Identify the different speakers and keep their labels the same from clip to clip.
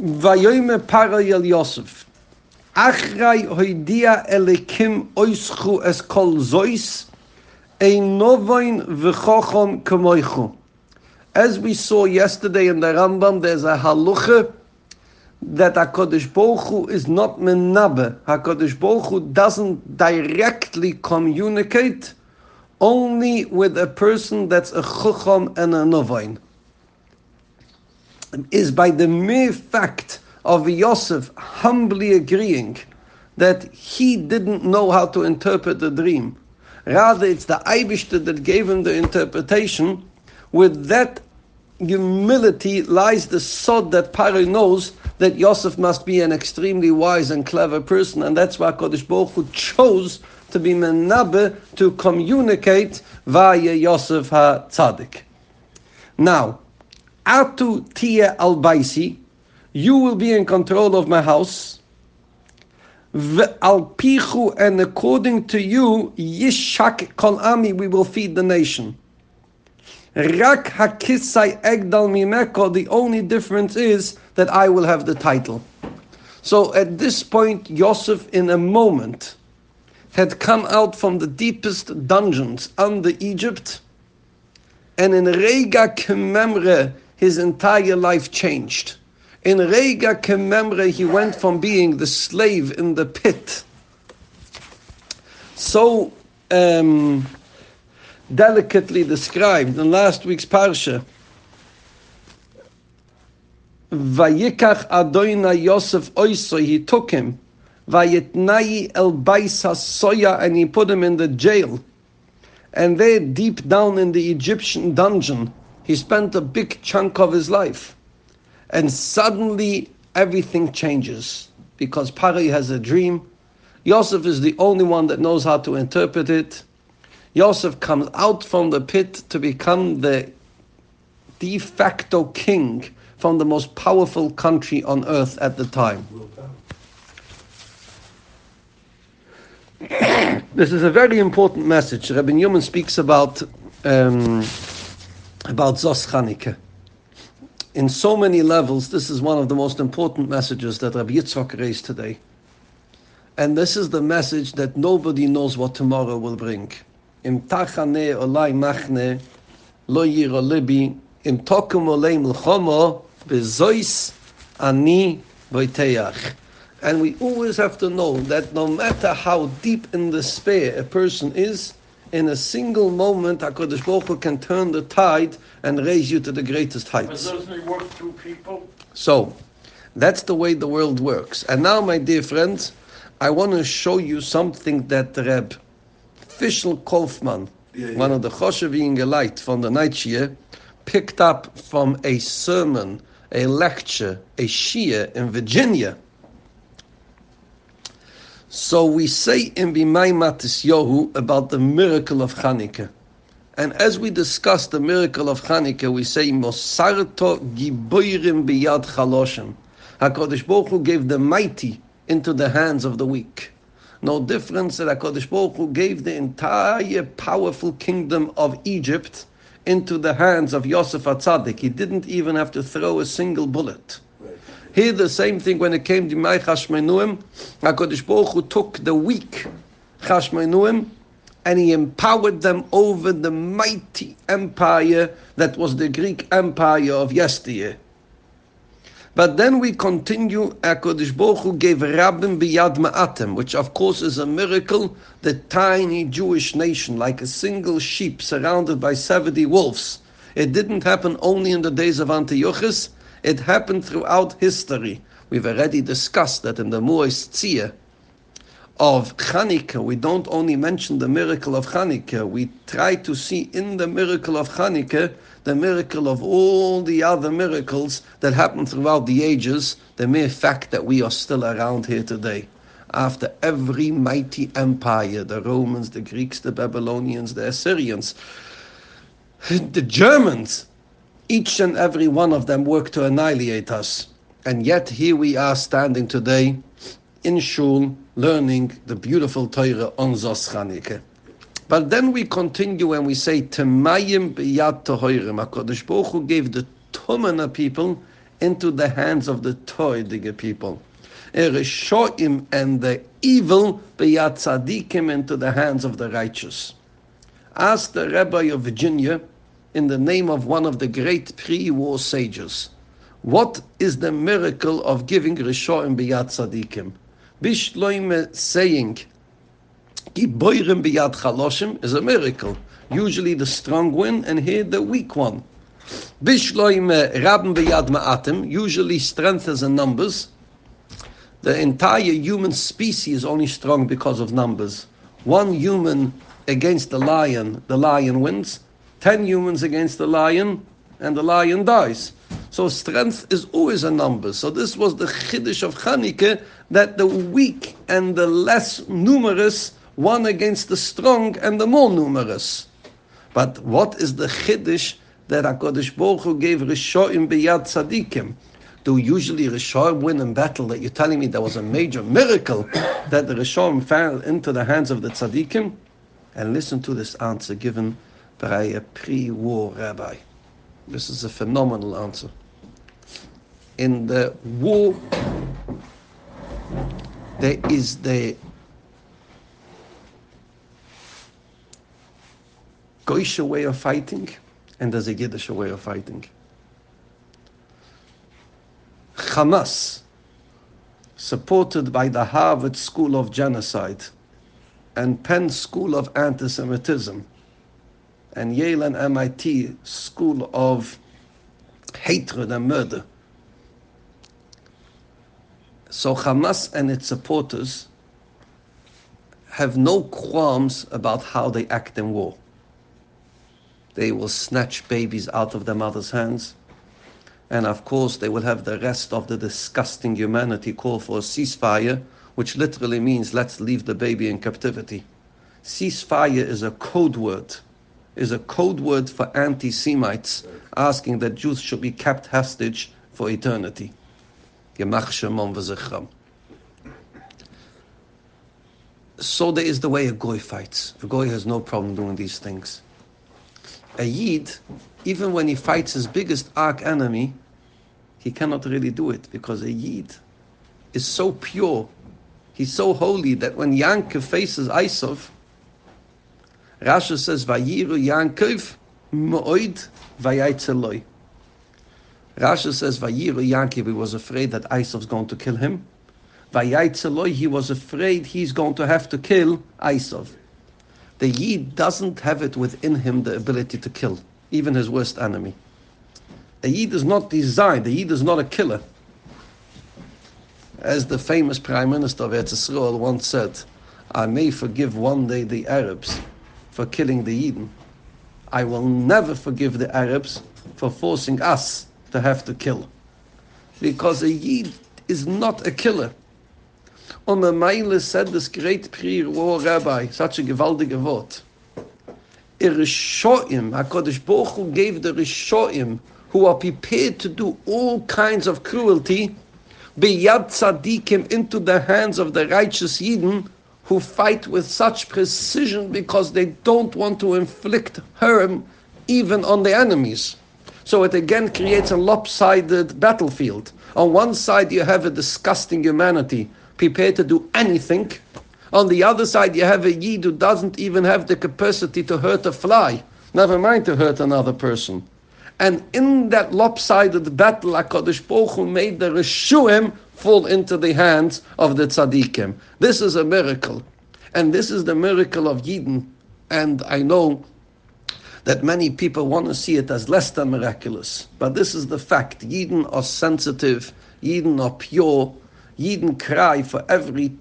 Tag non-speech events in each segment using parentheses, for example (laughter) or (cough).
Speaker 1: Vayoyme Paro Yel Yosef. Achrei hoidia elikim oischu es kol zois, ein novoin v'chochom kamoichu. As we saw yesterday in the Rambam, there's a halucha that HaKadosh Baruch Hu is not menabe. HaKadosh Baruch Hu doesn't directly communicate only with a person that's a chucham and a novain. Is by the mere fact of Yosef humbly agreeing that he didn't know how to interpret the dream. Rather, it's the Eibishter that gave him the interpretation. With that humility lies the sod that Paro knows that Yosef must be an extremely wise and clever person, and that's why Kodesh Baruch Hu chose to be menabe to communicate via Yosef ha tzaddik. Now, atu tia al baisi, you will be in control of my house. Al pichu, and according to you, yishak kol ami, we will feed the nation. Rak hakisai egdal mimeko, the only difference is that I will have the title. So at this point, Yosef, in a moment, had come out from the deepest dungeons under Egypt, and in Rega Kememre, his entire life changed. In Rega Kememre, he went from being the slave in the pit, so um, delicately described in last week's parsha. Vayikach Adoina Yosef Oisoi, he took him. Vayitnai El Baisa Soya, and he put him in the jail. And there, deep down in the Egyptian dungeon, he spent a big chunk of his life. And suddenly, everything changes because Pari has a dream. Yosef is the only one that knows how to interpret it. Yosef comes out from the pit to become the de facto king from the most powerful country on earth at the time. (coughs) this is a very important message. Rabbi Newman speaks about um, about Zos Chanukah. In so many levels, this is one of the most important messages that Rabbi Yitzchak raised today. And this is the message that nobody knows what tomorrow will bring. Im tachane olai machne lo yiro libi im tokum olei milchomo bezois ani boiteach. And we always have to know that no matter how deep in despair a person is, in a single moment, HaKadosh Baruch Hu can turn the tide and raise you to the greatest heights.
Speaker 2: But doesn't it work through people?
Speaker 1: So, that's the way the world works. And now, my dear friends, I want to show you something that Reb Fischl Kaufman,
Speaker 2: Yeah, yeah.
Speaker 1: one of the Choshevi Light from the night year, picked up from a sermon, a lecture, a shia in Virginia. So we say in Bimai Matis Yohu about the miracle of Chanukah. And as we discuss the miracle of Chanukah, we say Mosarto Giboirim Biyad Chaloshim. HaKadosh Baruch Hu gave the mighty into the hands of the weak. No difference that HaKadosh Baruch Hu gave the entire powerful kingdom of Egypt into the hands of Yosef HaTzadik. He didn't even have to throw a single bullet. Here, the same thing when it came to Mai Chashmenuim, HaKadosh Baruch Hu took the weak Chashmenuim and he empowered them over the mighty empire that was the Greek empire of yesteryear. But then we continue, HaKadosh Baruch Hu gave Rabbim Biyad Ma'atem, which of course is a miracle, the tiny Jewish nation, like a single sheep surrounded by 70 wolves. It didn't happen only in the days of Antiochus, it happened throughout history. We've already discussed that in the Mu'ez Tzia of Chanukah, we don't only mention the miracle of Chanukah, we try to see in the miracle of Chanukah the miracle of all the other miracles that happened throughout the ages, the mere fact that we are still around here today. After every mighty empire, the Romans, the Greeks, the Babylonians, the Assyrians, the Germans, each and every one of them worked to annihilate us. And yet here we are standing today in Shul learning the beautiful Torah on Zos Chanukah. But then we continue and we say, Temayim b'yad tohorim. HaKadosh Baruch Hu gave the Tumana people into the hands of the Toidige people. Ereshoim and the evil beyat tzadikim into the hands of the righteous. Ask the Rabbi of Virginia, in the name of one of the great pre-war sages, what is the miracle of giving Rishoim biyat tzadikim? Bishloime saying, Giboirim biyat chaloshim is a miracle. Usually the strong win, and here the weak one. Bishloime rabim biyad ma'atim, usually strength is in numbers. The entire human species is only strong because of numbers. One human against the lion, the lion wins. Ten humans against the lion, and the lion dies. So strength is always a number. So this was the chiddush of Chanukah that the weak and the less numerous won against the strong and the more numerous. But what is the chiddush that Hakadosh Baruch Hu gave Rishoim biyad tzadikim? Do usually Rishoim win in battle? That you're telling me there was a major miracle (coughs) that the Rishoim fell into the hands of the tzadikim? And listen to this answer given by a pre-war rabbi. This is a phenomenal answer. In the war, there is the Goisha way of fighting, and there's a Yiddish way of fighting. Hamas, supported by the Harvard School of Genocide and Penn School of Anti-Semitism, and Yale and MIT School of Hatred and Murder. So Hamas and its supporters have no qualms about how they act in war. They will snatch babies out of their mother's hands. And of course, they will have the rest of the disgusting humanity call for a ceasefire, which literally means let's leave the baby in captivity. Ceasefire is a code word is a code word for anti-Semites asking that Jews should be kept hostage for eternity. So there is the way a goy fights. A goy has no problem doing these things. A yid, even when he fights his biggest arch enemy, he cannot really do it because a yid is so pure, he's so holy that when Yankov faces Isov, Rashi says, Vayiru Yankov Mo'oid Vayaytzeloi. Rashi says, Vayiru Yankov, he was afraid that Isav's going to kill him. Vayaytzeloi, he was afraid he's going to have to kill Isav. The Yid doesn't have it within him the ability to kill, even his worst enemy. A Yid is not designed, a Yid is not a killer. As the famous Prime Minister of Eretz Yisrael once said, I may forgive one day the Arabs, for killing the Eden. I will never forgive the Arabs for forcing us to have to kill. Because a Yid is not a killer. Und der Meile said this great pre-war rabbi, such a gewaltige Wort. Ir Rishoim, HaKadosh Baruch Hu gave the Rishoim, who are prepared to do all kinds of cruelty, biyad tzadikim into the hands of the righteous Yidden, who fight with such precision because they don't want to inflict harm even on the enemies. So it again creates a lopsided battlefield. On one side, you have a disgusting humanity prepared to do anything. On the other side, you have a Yid who doesn't even have the capacity to hurt a fly, never mind to hurt another person. And in that lopsided battle, HaKadosh Baruch Hu made the Rishuim fall into the hands of the tzaddikim. This is a miracle. And this is the miracle of Yidden. And I know that many people want to see it as less than miraculous. But this is the fact. Yidden are sensitive. Yidden are pure. Yidden cry for every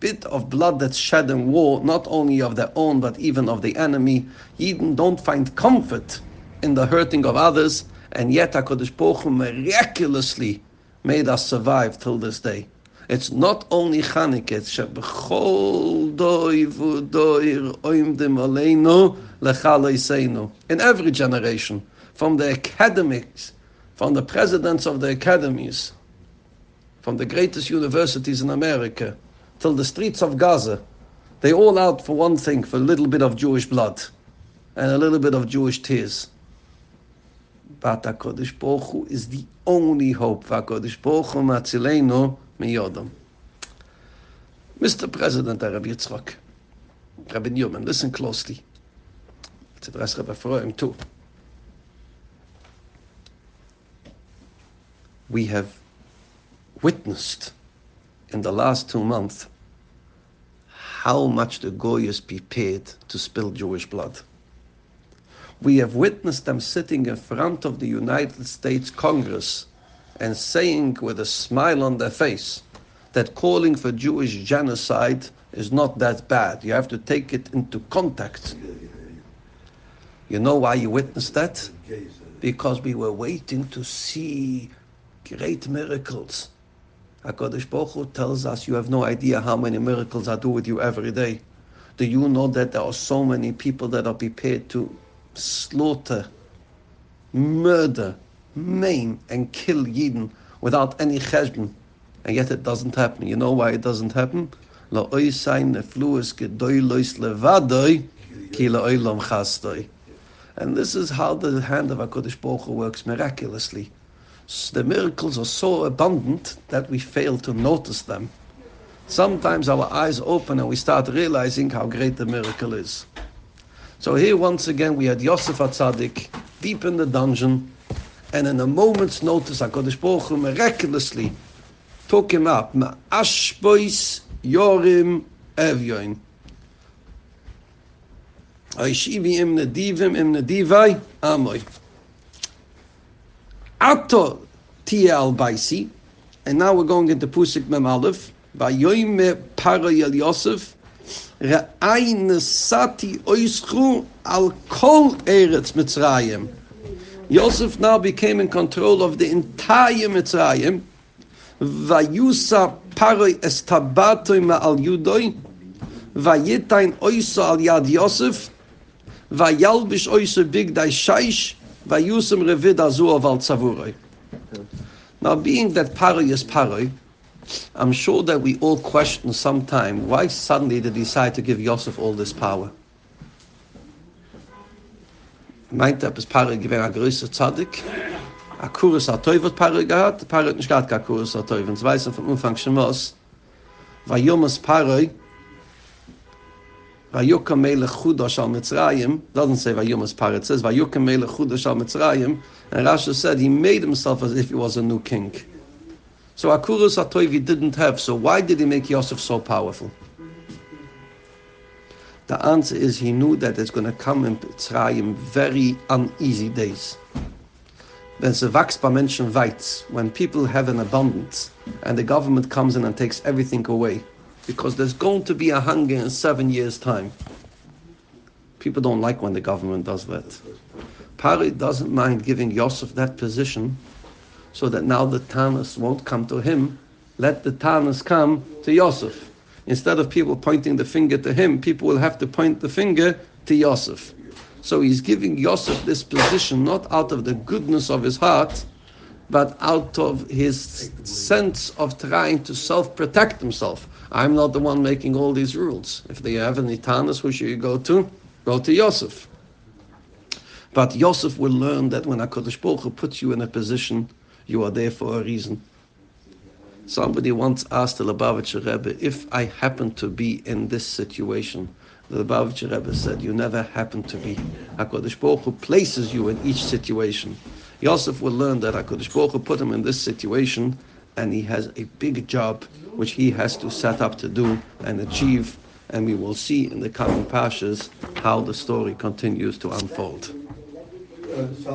Speaker 1: bit of blood that's shed in war, not only of their own, but even of the enemy. Yidden don't find comfort in the hurting of others. And yet HaKadosh Baruch Hu miraculously made us survive till this day. It's not only Chanukah, it's Shebechol doi v'doir oimdim aleinu lechaleisenu. In every generation, from the academics, from the presidents of the academies, from the greatest universities in America, till the streets of Gaza, they all out for one thing, for a little bit of Jewish blood and a little bit of Jewish tears. But HaKadosh Baruch Hu is the only hope. HaKadosh Baruch Hu matzilenu miyodam. Mr. President Rabbi Yitzchak, Rabbi Newman, listen closely. It's addressed Rabbi Froim too. We have witnessed in the last two months how much the Goyas prepared to spill Jewish blood. We have witnessed them sitting in front of the United States Congress and saying with a smile on their face that calling for Jewish genocide is not that bad. You have to take it into context. You know why you witnessed that? Because we were waiting to see great miracles. HaKadosh Baruch Hu tells us you have no idea how many miracles I do with you every day. Do you know that there are so many people that are prepared to slaughter, murder, maim, and kill Yidden without any cheshbon? And yet it doesn't happen. You know why it doesn't happen? And this is how the hand of HaKadosh Baruch Hu works miraculously. The miracles are so abundant that we fail to notice them. Sometimes our eyes open and we start realizing how great the miracle is. So here once again we had Yosef HaTzadik deep in the dungeon, and in a moment's notice, HaKadosh Baruch Hu miraculously took him up. Ashbois Yorim Evyoin. Aishivi im nedivim im nedivai amoy. Ato tia al baisi. And now we're going into Pusik Mem Aleph. Vayoyme para yel Yosef. Ra'ai nesati oischu al kol eretz Mitzrayim. Yosef now became in control of the entire Mitzrayim. Vayusa paroi estabatoi ma'al yudoi. Vayitain oiso al yad Yosef. Vayalbish oiso bigdai shaish. Vayusam revid azu of al tzavuroi. Now, being that Paroi is Paroi, I'm sure that we all question sometime why suddenly he decide to give Yosef all this power? Meint er, bis gewinnt ein größer Paroi hat nicht es weiß er vom Umfang schon was. Chudosh al Mitzrayim, doesn't say Vayomas Paroi, it says Vayuka Chudosh al Mitzrayim, and Rashi said he made himself as if he was a new king. So Akurus Atoivi didn't have, so why did he make Yosef so powerful? The answer is he knew that it's going to come in Mitzrayim very uneasy days. When es wächst bei Menschen when people have an abundance and the government comes in and takes everything away, because there's going to be a hunger in seven years' time. People don't like when the government does that. Pari doesn't mind giving Yosef that position so that now the Tanas won't come to him. Let the Tanas come to Yosef. Instead of people pointing the finger to him, people will have to point the finger to Yosef. So he's giving Yosef this position not out of the goodness of his heart, but out of his sense of trying to self-protect himself. I'm not the one making all these rules. If they have any Tanas, who should you go to? Go to Yosef. But Yosef will learn that when HaKadosh Baruch Hu puts you in a position, you are there for a reason. Somebody once asked the Lubavitcher Rebbe, if I happen to be in this situation, the Lubavitcher Rebbe said, you never happen to be. HaKadosh Baruch Hu places you in each situation. Yosef will learn that HaKadosh Baruch Hu put him in this situation, and he has a big job which he has to set up to do and achieve, and we will see in the coming pashas how the story continues to unfold. Uh,